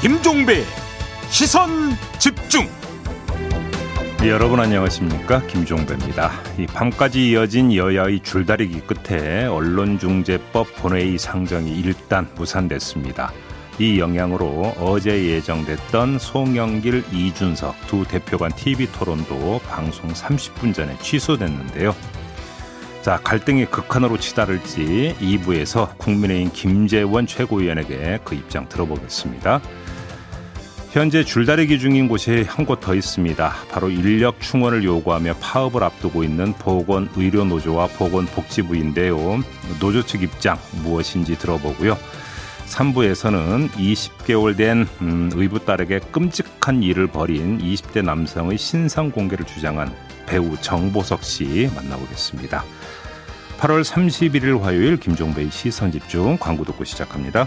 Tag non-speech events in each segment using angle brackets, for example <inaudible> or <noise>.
김종배 시선 집중 여러분 안녕하십니까 김종배입니다. 이 밤까지 이어진 여야의 줄다리기 끝에 언론중재법 본회의 상정이 일단 무산됐습니다. 이 영향으로 어제 예정됐던 송영길, 이준석 두 대표 간 TV 토론도 방송 30분 전에 취소됐는데요. 자, 갈등이 극한으로 치달을지 2부에서 국민의힘 김재원 최고위원에게 그 입장 들어보겠습니다. 현재 줄다리기 중인 곳이 한 곳 더 있습니다. 바로 인력 충원을 요구하며 파업을 앞두고 있는 보건의료노조와 보건복지부인데요. 노조 측 입장 무엇인지 들어보고요. 3부에서는 20개월 된 음, 의붓 딸에게 끔찍한 일을 벌인 20대 남성의 신상 공개를 주장한 배우 정보석 씨 만나보겠습니다. 8월 31일 화요일 김종배의 시선 집중 광고 듣고 시작합니다.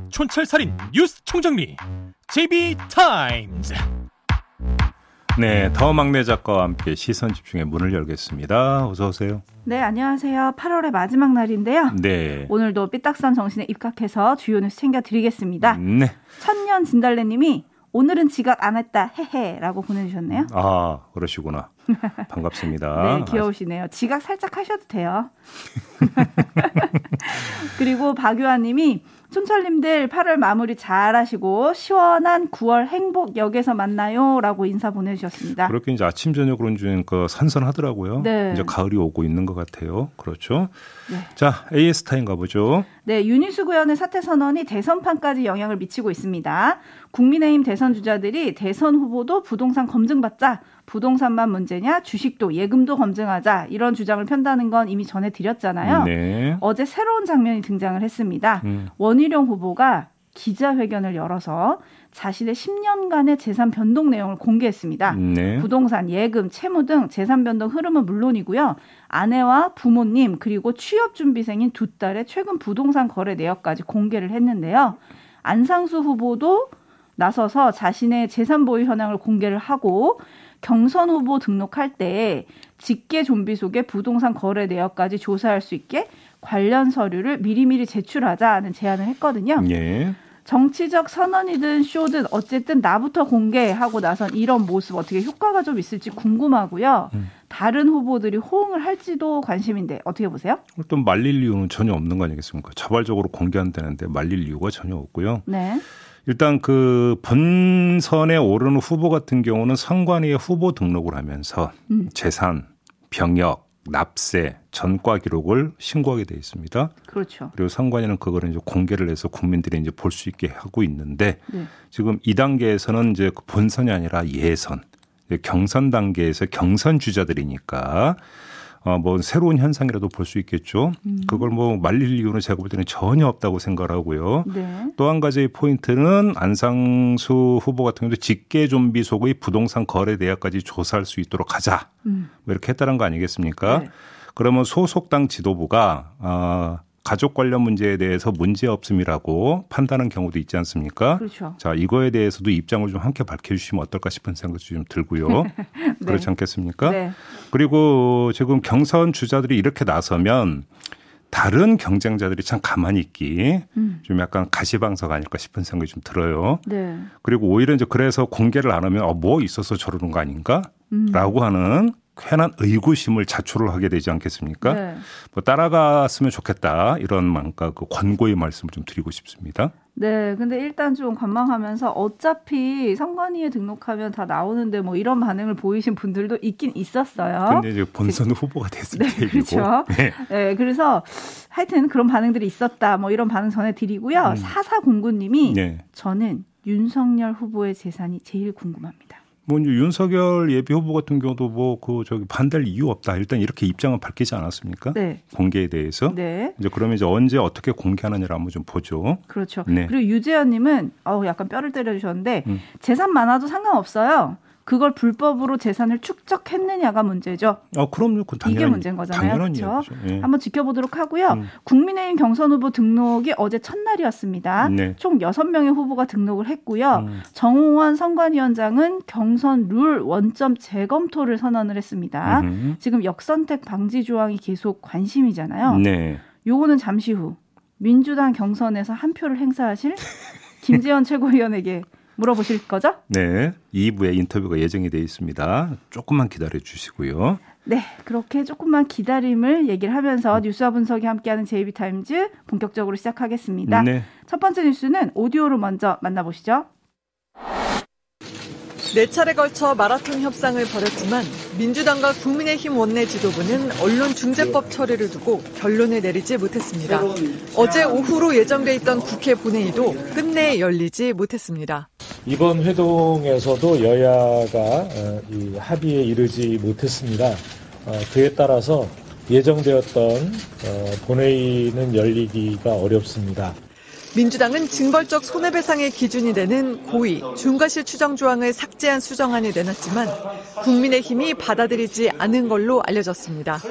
촌철살인 뉴스 총정리 JB타임즈 네, 더 막내 작가와 함께 시선 집중의 문을 열겠습니다. 어서 오세요. 네, 안녕하세요. 8월의 마지막 날인데요. 네. 오늘도 삐딱선 정신에 입각해서 주요 뉴스 챙겨드리겠습니다. 네. 천년 진달래님이 오늘은 지각 안 했다 헤헤라고 보내주셨네요. 아 그러시구나. 반갑습니다. <laughs> 네, 귀여우시네요. 지각 살짝 하셔도 돼요. <laughs> <laughs> 그리고 박유아님이 촌철님들 8월 마무리 잘 하시고 시원한 9월 행복 역에서 만나요 라고 인사 보내주셨습니다. 그렇게 이제 아침 저녁으로 주니까 선선하더라고요. 네. 이제 가을이 오고 있는 것 같아요. 그렇죠. 네. 자 AS 타임 가보죠. 네, 윤희수 의원의 사퇴 선언이 대선판까지 영향을 미치고 있습니다. 국민의힘 대선 주자들이 대선 후보도 부동산 검증받자 부동산만 문제냐 주식도 예금도 검증하자 이런 주장을 편다는 건 이미 전해드렸잖아요. 네. 어제 새로운 장면이 등장을 했습니다. 음. 원희룡 후보가 기자회견을 열어서 자신의 10년간의 재산 변동 내용을 공개했습니다. 네. 부동산, 예금, 채무 등 재산 변동 흐름은 물론이고요. 아내와 부모님 그리고 취업 준비생인 두 딸의 최근 부동산 거래 내역까지 공개를 했는데요. 안상수 후보도 나서서 자신의 재산 보유 현황을 공개를 하고 경선 후보 등록할 때 직계 좀비 속에 부동산 거래 내역까지 조사할 수 있게 관련 서류를 미리미리 제출하자는 제안을 했거든요. 예. 정치적 선언이든 쇼든 어쨌든 나부터 공개하고 나선 이런 모습 어떻게 효과가 좀 있을지 궁금하고요. 음. 다른 후보들이 호응을 할지도 관심인데 어떻게 보세요? 또 말릴 이유는 전혀 없는 거 아니겠습니까? 자발적으로 공개한다는데 말릴 이유가 전혀 없고요. 네. 일단 그 본선에 오르는 후보 같은 경우는 선관위에 후보 등록을 하면서 음. 재산, 병역, 납세, 전과 기록을 신고하게 돼 있습니다. 그렇죠. 그리고 선관위는 그거를 이제 공개를 해서 국민들이 이제 볼 수 있게 하고 있는데 네. 지금 이 단계에서는 이제 그 본선이 아니라 예선, 경선 단계에서 경선 주자들이니까 어, 뭐 새로운 현상이라도 볼 수 있겠죠. 음. 그걸 뭐 말릴 이유는 제가 볼 때는 전혀 없다고 생각을 하고요. 네. 또한 가지의 포인트는 안상수 후보 같은 경우도 직계 좀비 속의 부동산 거래 내역까지 조사할 수 있도록 하자. 음. 뭐 이렇게 했다는 거 아니겠습니까? 네. 그러면 소속 당 지도부가 아 가족 관련 문제에 대해서 문제 없음이라고 판단한 경우도 있지 않습니까? 그렇죠. 자, 이거에 대해서도 입장을 좀 함께 밝혀주시면 어떨까 싶은 생각도 좀 들고요. <laughs> 그렇지 않겠습니까? 네. 그리고 지금 경선 주자들이 이렇게 나서면 다른 경쟁자들이 참 가만히 있기 음. 좀 약간 가시방석 아닐까 싶은 생각이 좀 들어요. 네. 그리고 오히려 이제 그래서 공개를 안 하면 어, 뭐 있어서 저러는 거 아닌가? 음. 라고 하는 괜한 의구심을 자초를 하게 되지 않겠습니까? 네. 뭐 따라갔으면 좋겠다 이런 뭔가 그 권고의 말씀을 좀 드리고 싶습니다. 네, 근데 일단 좀 관망하면서 어차피 선관위에 등록하면 다 나오는데 뭐 이런 반응을 보이신 분들도 있긴 있었어요. 근데 이제 본선 후보가 됐을 네, 때 얘기고. 그렇죠. 네. 네, 그래서 하여튼 그런 반응들이 있었다. 뭐 이런 반응 전해드리고요. 음. 사사공구님이 네. 저는 윤석열 후보의 재산이 제일 궁금합니다. 뭐 이제 윤석열 예비 후보 같은 경우도 뭐 그 저기 반대할 이유 없다. 일단 이렇게 입장을 밝히지 않았습니까? 네. 공개에 대해서. 네. 이제 그러면 이제 언제 어떻게 공개하느냐를 한번 좀 보죠. 그렇죠. 네. 그리고 유재현님은 어우 약간 뼈를 때려주셨는데 음. 재산 많아도 상관없어요. 그걸 불법으로 재산을 축적했느냐가 문제죠. 아, 그럼요. 그 이게 문제인 거잖아요. 그렇죠? 예. 한번 지켜보도록 하고요. 음. 국민의힘 경선 후보 등록이 어제 첫날이었습니다. 네. 총 6명의 후보가 등록을 했고요. 음. 정호원 선관위원장은 경선 룰 원점 재검토를 선언을 했습니다. 음흠. 지금 역선택 방지 조항이 계속 관심이잖아요. 네. 요거는 잠시 후 민주당 경선에서 한 표를 행사하실 김재원 <laughs> 최고위원에게 물어보실 거죠? 네. 2부에 인터뷰가 예정이 되어 있습니다. 조금만 기다려 주시고요. 네, 그렇게 조금만 기다림을 얘기를 하면서 뉴스와 분석이 함께하는 JB타임즈 본격적으로 시작하겠습니다. 네. 첫 번째 뉴스는 오디오로 먼저 만나보시죠. 네 차례 걸쳐 마라톤 협상을 벌였지만 민주당과 국민의힘 원내 지도부는 언론 중재법 처리를 두고 결론을 내리지 못했습니다. 어제 오후로 예정돼 있던 국회 본회의도 끝내 열리지 못했습니다. 이번 회동에서도 여야가 어, 이 합의에 이르지 못했습니다. 어, 그에 따라서 예정되었던 어, 본회의는 열리기가 어렵습니다. 민주당은 징벌적 손해배상의 기준이 되는 고의, 중과실 추정 조항을 삭제한 수정안을 내놨지만 국민의힘이 받아들이지 않은 걸로 알려졌습니다.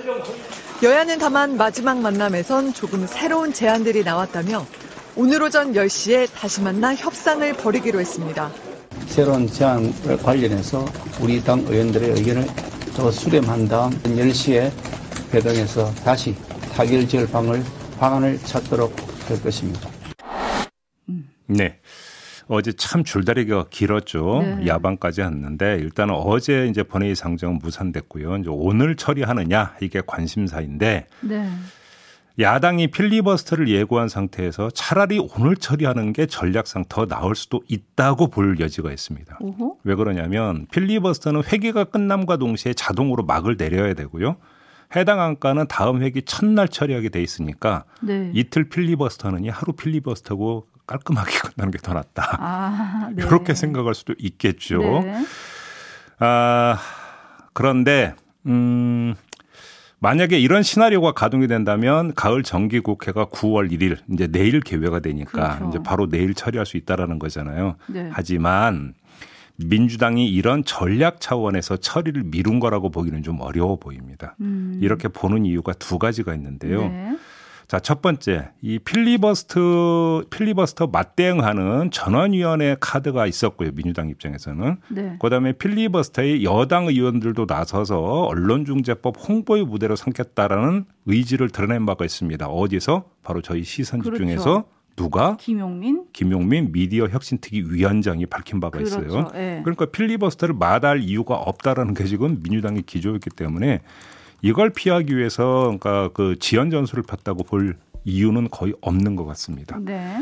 여야는 다만 마지막 만남에선 조금 새로운 제안들이 나왔다며 오늘 오전 10시에 다시 만나 협상을 벌이기로 했습니다. 새로운 제안 관련해서 우리 당 의원들의 의견을 더 수렴한 다음 10시에 회동에서 다시 타결 지을 방을, 방안을 찾도록 할 것입니다. 네. 어제 참 줄다리기가 길었죠. 네. 야방까지 했는데 일단은 어제 이제 본회의 상정은 무산됐고요. 이제 오늘 처리하느냐 이게 관심사인데 네. 야당이 필리버스터를 예고한 상태에서 차라리 오늘 처리하는 게 전략상 더 나을 수도 있다고 볼 여지가 있습니다. 오호. 왜 그러냐면 필리버스터는 회기가 끝남과 동시에 자동으로 막을 내려야 되고요. 해당 안건은 다음 회기 첫날 처리하게 돼 있으니까 네. 이틀 필리버스터는 하루 필리버스터고 깔끔하게 <laughs> 끝나는 게 더 낫다. 아, 네. 이렇게 생각할 수도 있겠죠. 네. 아, 그런데 음 만약에 이런 시나리오가 가동이 된다면 가을 정기 국회가 9월 1일 이제 내일 개회가 되니까 그렇죠. 이제 바로 내일 처리할 수 있다라는 거잖아요. 네. 하지만 민주당이 이런 전략 차원에서 처리를 미룬 거라고 보기는 좀 어려워 보입니다. 음. 이렇게 보는 이유가 두 가지가 있는데요. 네. 자, 첫 번째, 이 필리버스터, 필리버스터 맞대응하는 전원위원회 카드가 있었고요. 민주당 입장에서는. 네. 그 다음에 필리버스터의 여당 의원들도 나서서 언론중재법 홍보의 무대로 삼겠다라는 의지를 드러낸 바가 있습니다. 어디서? 바로 저희 시선 그렇죠. 집중에서 누가? 김용민. 김용민 미디어 혁신특위 위원장이 밝힌 바가 있어요. 그렇죠. 예. 그러니까 필리버스터를 마다할 이유가 없다라는 게 지금 민주당의 기조였기 때문에 이걸 피하기 위해서 그러니까 그 지연 전술을 폈다고 볼 이유는 거의 없는 것 같습니다. 네.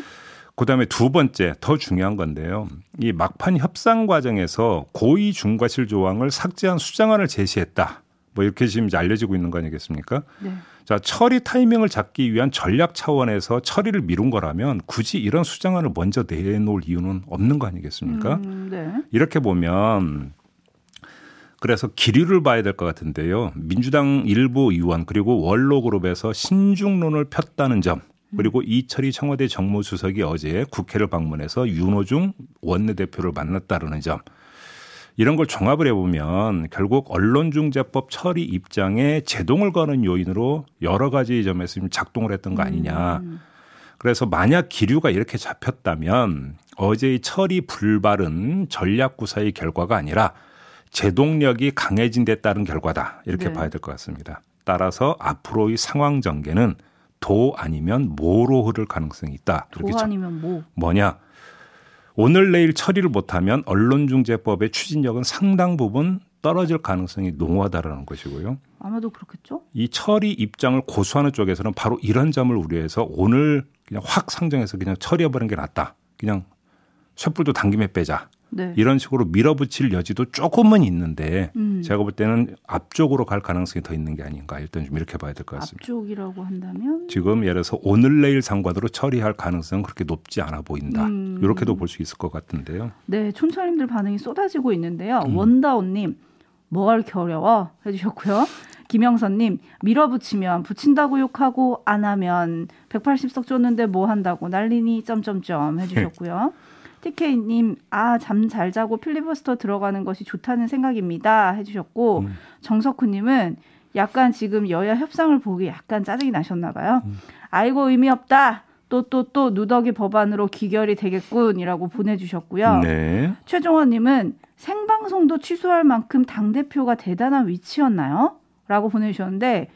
그다음에 두 번째 더 중요한 건데요. 이 막판 협상 과정에서 고의 중과실 조항을 삭제한 수정안을 제시했다. 뭐 이렇게 지금 알려지고 있는 거 아니겠습니까? 네. 자, 처리 타이밍을 잡기 위한 전략 차원에서 처리를 미룬 거라면 굳이 이런 수정안을 먼저 내놓을 이유는 없는 거 아니겠습니까? 음, 네. 이렇게 보면 그래서 기류를 봐야 될 것 같은데요. 민주당 일부 의원 그리고 원로그룹에서 신중론을 폈다는 점 그리고 이철희 청와대 정무수석이 어제 국회를 방문해서 윤호중 원내대표를 만났다는 점 이런 걸 종합을 해보면 결국 언론중재법 처리 입장에 제동을 거는 요인으로 여러 가지 점에서 작동을 했던 거 아니냐. 음. 그래서 만약 기류가 이렇게 잡혔다면 어제의 처리 불발은 전략 구사의 결과가 아니라 제동력이 강해진 데 따른 결과다. 이렇게 네. 봐야 될 것 같습니다. 따라서 앞으로의 상황 전개는 도 아니면 모로 흐를 가능성이 있다. 도 저- 아니면 뭐. 뭐냐? 오늘 내일 처리를 못하면 언론중재법의 추진력은 상당 부분 떨어질 가능성이 농후하다라는 것이고요. 아마도 그렇겠죠? 이 처리 입장을 고수하는 쪽에서는 바로 이런 점을 우려해서 오늘 그냥 확 상정해서 그냥 처리해버리는 게 낫다. 그냥 쇳불도 당김에 빼자. 네. 이런 식으로 밀어붙일 여지도 조금은 있는데 음. 제가 볼 때는 앞쪽으로 갈 가능성이 더 있는 게 아닌가 일단 좀 이렇게 봐야 될 것 같습니다. 앞쪽이라고 한다면 지금 예를 들어서 오늘 내일 상과도로 처리할 가능성은 그렇게 높지 않아 보인다. 음. 이렇게도 볼 수 있을 것 같은데요. 네, 촌철님들 반응이 쏟아지고 있는데요. 음. 원다온님, 뭐가 이렇게 어려워? 해주셨고요. 김영선님, 밀어붙이면 붙인다고 욕하고 안 하면 180석 줬는데 뭐 한다고 난리니 점점점 해주셨고요. <laughs> TK님, 아, 잠 잘 자고 필리버스터 들어가는 것이 좋다는 생각입니다. 해주셨고, 음. 정석훈님은 약간 지금 여야 협상을 보기 약간 짜증이 나셨나 봐요. 음. 아이고, 의미 없다. 또, 또, 또, 누더기 법안으로 기결이 되겠군이라고 보내주셨고요. 네. 최종원님은 생방송도 취소할 만큼 당대표가 대단한 위치였나요? 라고 보내주셨는데,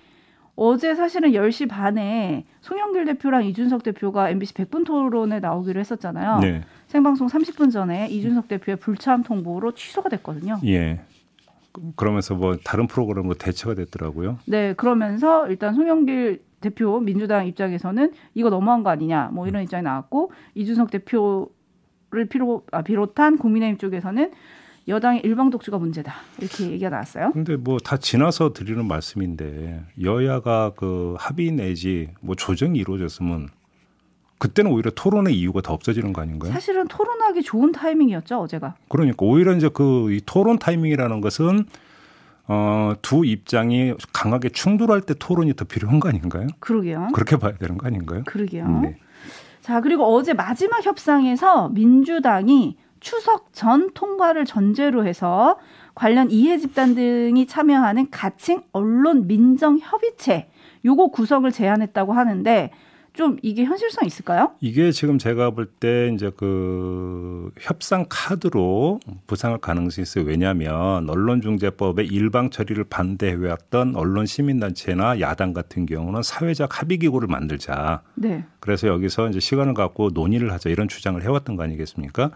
어제 사실은 10시 반에 송영길 대표랑 이준석 대표가 MBC 100분 토론에 나오기로 했었잖아요. 네. 생방송 30분 전에 이준석 대표의 불참 통보로 취소가 됐거든요. 예. 그러면서 뭐 다른 프로그램으로 대체가 됐더라고요. 네, 그러면서 일단 송영길 대표 민주당 입장에서는 이거 너무한 거 아니냐 뭐 이런 입장이 나왔고 이준석 대표를 피로, 아, 비롯한 국민의힘 쪽에서는 여당의 일방 독주가 문제다 이렇게 얘기가 나왔어요. 근데 뭐 다 지나서 드리는 말씀인데 여야가 그 합의 내지 뭐 조정이 이루어졌으면 그때는 오히려 토론의 이유가 더 없어지는 거 아닌가요? 사실은 토론하기 좋은 타이밍이었죠 어제가. 그러니까 오히려 이제 그 이 토론 타이밍이라는 것은 어, 두 입장이 강하게 충돌할 때 토론이 더 필요한 거 아닌가요? 그러게요. 그렇게 봐야 되는 거 아닌가요? 그러게요. 네. 자, 그리고 어제 마지막 협상에서 민주당이 추석 전 통과를 전제로 해서 관련 이해 집단 등이 참여하는 가칭 언론 민정 협의체 요거 구성을 제안했다고 하는데 좀 이게 현실성 있을까요? 이게 지금 제가 볼 때 이제 그 협상 카드로 부상할 가능성이 있어요. 왜냐하면 언론중재법의 일방 처리를 반대해왔던 언론 시민단체나 야당 같은 경우는 사회적 합의기구를 만들자. 네. 그래서 여기서 이제 시간을 갖고 논의를 하자 이런 주장을 해왔던 거 아니겠습니까?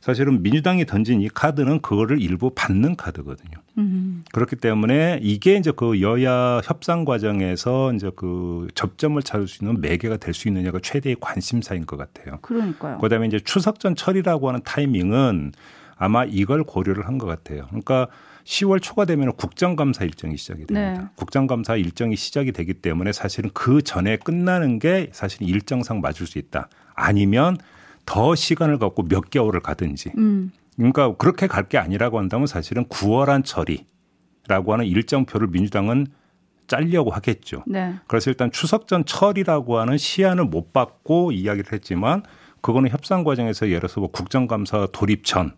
사실은 민주당이 던진 이 카드는 그거를 일부 받는 카드거든요. 음. 그렇기 때문에 이게 이제 그 여야 협상 과정에서 이제 그 접점을 찾을 수 있는 매개가 될 수 있느냐가 최대의 관심사인 것 같아요. 그러니까요. 그다음에 이제 추석 전 철이라고 하는 타이밍은 아마 이걸 고려를 한 것 같아요. 그러니까 10월 초가 되면 국정감사 일정이 시작이 됩니다. 네. 국정감사 일정이 시작이 되기 때문에 사실은 그 전에 끝나는 게 사실 일정상 맞을 수 있다. 아니면 더 시간을 갖고 몇 개월을 가든지. 음. 그러니까 그렇게 갈 게 아니라고 한다면 사실은 9월 한 처리라고 하는 일정표를 민주당은 짤려고 하겠죠. 네. 그래서 일단 추석 전 철이라고 하는 시한을 못 받고 이야기를 했지만 그거는 협상 과정에서 예를 들어서 뭐 국정감사 돌입 전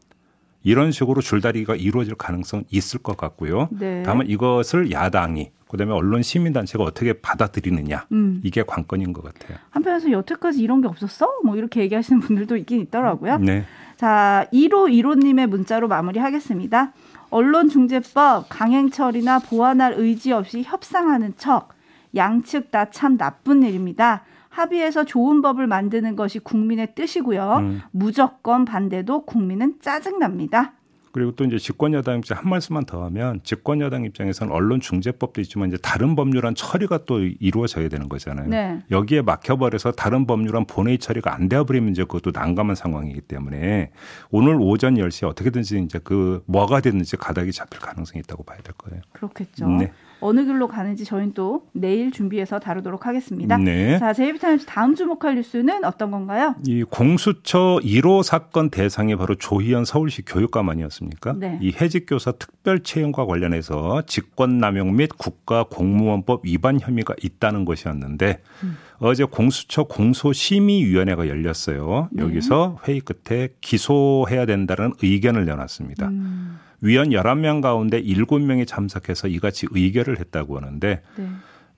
이런 식으로 줄다리기가 이루어질 가능성 있을 것 같고요. 네. 다만 이것을 야당이 그다음에 언론 시민단체가 어떻게 받아들이느냐 음. 이게 관건인 것 같아요. 한편에서 여태까지 이런 게 없었어? 뭐 이렇게 얘기하시는 분들도 있긴 있더라고요. 네. 자, 1호 1호님의 문자로 마무리하겠습니다. 언론중재법 강행처리나 보완할 의지 없이 협상하는 척 양측 다 참 나쁜 일입니다. 합의해서 좋은 법을 만드는 것이 국민의 뜻이고요. 음. 무조건 반대도 국민은 짜증납니다. 그리고 또 이제 집권 여당 입장 한 말씀만 더 하면 집권 여당 입장에서는 언론 중재법도 있지만 이제 다른 법률안 처리가 또 이루어져야 되는 거잖아요. 네. 여기에 막혀버려서 다른 법률안 본회의 처리가 안 되어버리면 이제 그것도 난감한 상황이기 때문에 오늘 오전 10시에 어떻게든지 이제 그 뭐가 됐는지 가닥이 잡힐 가능성이 있다고 봐야 될 거예요. 그렇겠죠. 네. 어느 길로 가는지 저희는 또 내일 준비해서 다루도록 하겠습니다. 네. 자, 제이비타임즈 다음 주목할 뉴스는 어떤 건가요? 이 공수처 1호 사건 대상이 바로 조희연 서울시 교육감 아니었습니까? 네. 이 해직 교사 특별 채용과 관련해서 직권남용 및 국가 공무원법 위반 혐의가 있다는 것이었는데 음. 어제 공수처 공소심의위원회가 열렸어요. 네. 여기서 회의 끝에 기소해야 된다는 의견을 내놨습니다. 음, 위원 11명 가운데 7명이 참석해서 이같이 의결을 했다고 하는데 네.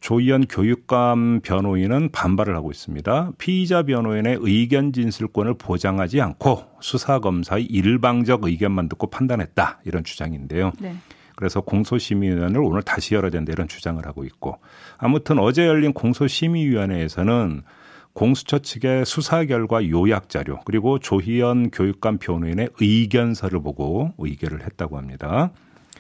조희연 교육감 변호인은 반발을 하고 있습니다. 피의자 변호인의 의견 진술권을 보장하지 않고 수사 검사의 일방적 의견만 듣고 판단했다 이런 주장인데요. 네. 그래서 공소심의위원회를 오늘 다시 열어야 된다 이런 주장을 하고 있고 아무튼 어제 열린 공소심의위원회에서는 공수처 측의 수사 결과 요약 자료 그리고 조희연 교육감 변호인의 의견서를 보고 의결을 했다고 합니다.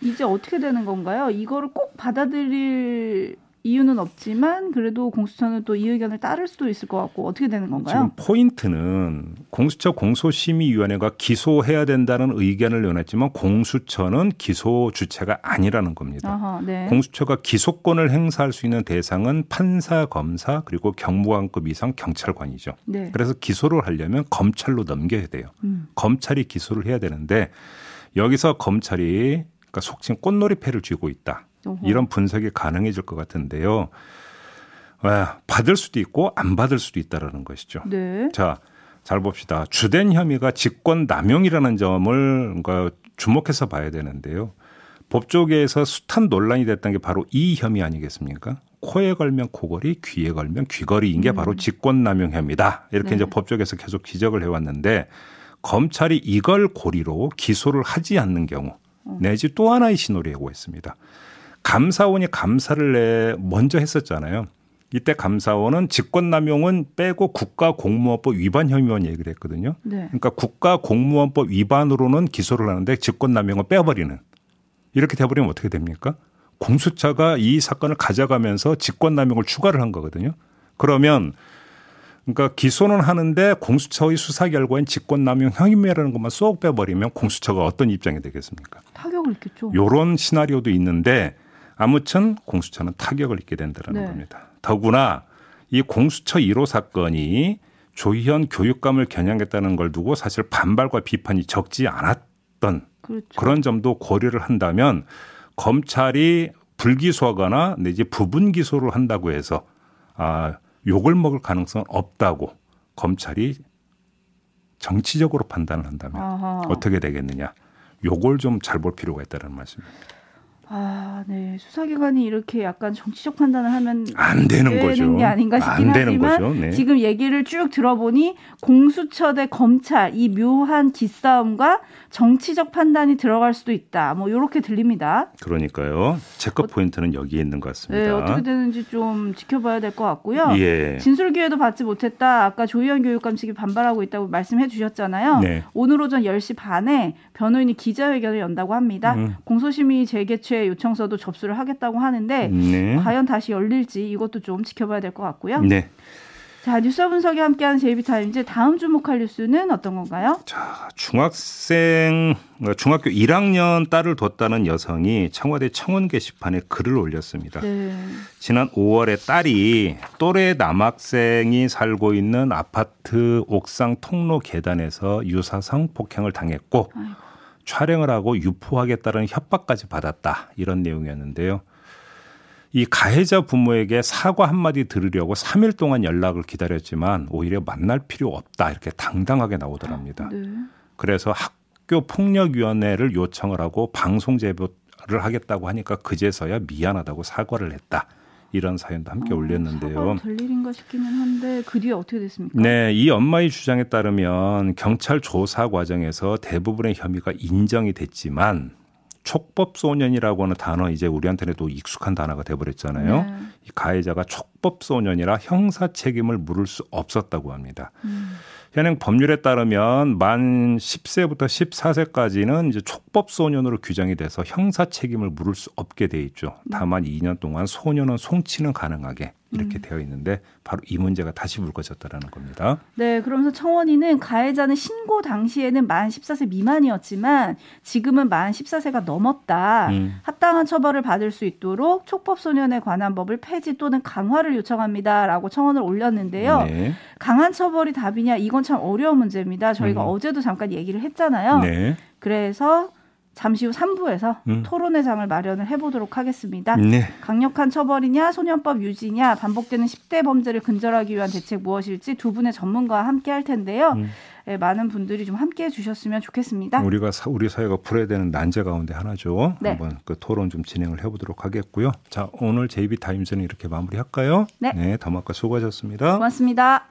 이제 어떻게 되는 건가요? 이거를 꼭 받아들일 이유는 없지만 그래도 공수처는 또 이 의견을 따를 수도 있을 것 같고 어떻게 되는 건가요? 지금 포인트는 공수처 공소심의위원회가 기소해야 된다는 의견을 내놨지만 공수처는 기소 주체가 아니라는 겁니다. 아하, 네. 공수처가 기소권을 행사할 수 있는 대상은 판사, 검사 그리고 경무관급 이상 경찰관이죠. 네. 그래서 기소를 하려면 검찰로 넘겨야 돼요. 음. 검찰이 기소를 해야 되는데 여기서 검찰이 그러니까 속칭 꽃놀이패를 쥐고 있다. 이런 분석이 가능해질 것 같은데요. 와, 받을 수도 있고 안 받을 수도 있다라는 것이죠. 네. 자, 잘 봅시다. 주된 혐의가 직권 남용이라는 점을 그러니까 주목해서 봐야 되는데요. 법조계에서 숱한 논란이 됐던 게 바로 이 혐의 아니겠습니까? 코에 걸면 코걸이, 귀에 걸면 귀걸이인 게 바로 직권 남용 혐의다. 이렇게 네. 이제 법조계에서 계속 지적을 해왔는데 검찰이 이걸 고리로 기소를 하지 않는 경우 내지 또 하나의 신호를 예고했습니다. 감사원이 감사를 내 먼저 했었잖아요. 이때 감사원은 직권남용은 빼고 국가공무원법 위반 혐의만 얘기를 했거든요. 네. 그러니까 국가공무원법 위반으로는 기소를 하는데 직권남용을 빼버리는 이렇게 돼버리면 어떻게 됩니까? 공수처가 이 사건을 가져가면서 직권남용을 추가를 한 거거든요. 그러면 그러니까 기소는 하는데 공수처의 수사 결과인 직권남용 혐의라는 것만 쏙 빼버리면 공수처가 어떤 입장이 되겠습니까? 타격을 입겠죠. 요런 시나리오도 있는데 아무튼 공수처는 타격을 입게 된다는 네. 겁니다. 더구나 이 공수처 1호 사건이 조희연 교육감을 겨냥했다는 걸 두고 사실 반발과 비판이 적지 않았던 그렇죠. 그런 점도 고려를 한다면 검찰이 불기소하거나 내지 부분 기소를 한다고 해서 아 욕을 먹을 가능성은 없다고 검찰이 정치적으로 판단을 한다면 아하. 어떻게 되겠느냐? 요걸 좀 잘 볼 필요가 있다는 말씀입니다. 아, 네. 수사기관이 이렇게 약간 정치적 판단을 하면 안 되는 거죠. 게 아닌가 싶긴 안 되는 하지만 거죠. 네. 지금 얘기를 쭉 들어보니 공수처 대 검찰 이 묘한 기싸움과 정치적 판단이 들어갈 수도 있다. 뭐 이렇게 들립니다. 그러니까요. 체크 포인트는 여기에 있는 것 같습니다. 네, 어떻게 되는지 좀 지켜봐야 될 것 같고요. 예. 진술 기회도 받지 못했다. 아까 조희연 교육감 측이 반발하고 있다고 말씀해 주셨잖아요. 네. 오늘 오전 10시 반에 변호인이 기자회견을 연다고 합니다. 음. 공소심의 재개최 요청서도 접수를 하겠다고 하는데 네. 과연 다시 열릴지 이것도 좀 지켜봐야 될 것 같고요. 네. 자, 뉴스 분석이 함께하는 제이비타임즈 다음 주목할 뉴스는 어떤 건가요? 자, 중학생 중학교 1학년 딸을 뒀다는 여성이 청와대 청원 게시판에 글을 올렸습니다. 네. 지난 5월에 딸이 또래 남학생이 살고 있는 아파트 옥상 통로 계단에서 유사성 폭행을 당했고 아이고. 촬영을 하고 유포하겠다는 협박까지 받았다. 이런 내용이었는데요. 이 가해자 부모에게 사과 한마디 들으려고 3일 동안 연락을 기다렸지만 오히려 만날 필요 없다. 이렇게 당당하게 나오더랍니다. 네. 그래서 학교 폭력위원회를 요청을 하고 방송 제보를 하겠다고 하니까 그제서야 미안하다고 사과를 했다. 이런 사연도 함께 어, 올렸는데요. 될 일인가 싶기는 한데 그 뒤에 어떻게 됐습니까? 네, 이 엄마의 주장에 따르면 경찰 조사 과정에서 대부분의 혐의가 인정이 됐지만 촉법 소년이라고 하는 단어 이제 우리한테는 또 익숙한 단어가 돼버렸잖아요. 네. 이 가해자가 촉법 소년이라 형사 책임을 물을 수 없었다고 합니다. 음. 현행 법률에 따르면 만 10세부터 14세까지는 이제 촉법 소년으로 규정이 돼서 형사 책임을 물을 수 없게 돼 있죠. 다만 2년 동안 소년은 송치는 가능하게 이렇게 되어 있는데 바로 이 문제가 다시 불거졌다라는 겁니다. 네, 그러면서 청원인은 가해자는 신고 당시에는 만 14세 미만이었지만 지금은 만 14세가 넘었다. 음. 합당한 처벌을 받을 수 있도록 촉법 소년에 관한 법을 폐지 또는 강화를 요청합니다라고 청원을 올렸는데요. 네. 강한 처벌이 답이냐 이건 참 어려운 문제입니다. 저희가 음. 어제도 잠깐 얘기를 했잖아요. 네. 그래서 잠시 후 3부에서 음. 토론회장을 마련을 해보도록 하겠습니다. 네. 강력한 처벌이냐 소년법 유지냐 반복되는 10대 범죄를 근절하기 위한 대책 무엇일지 두 분의 전문가와 함께 할 텐데요. 음. 예, 많은 분들이 좀 함께 해주셨으면 좋겠습니다. 우리가 사- 우리 사회가 풀어야 되는 난제 가운데 하나죠. 네. 한번 그 토론 좀 진행을 해보도록 하겠고요. 자, 오늘 JB 타임즈는 이렇게 마무리할까요? 네. 더마카 수고하셨습니다. 고맙습니다.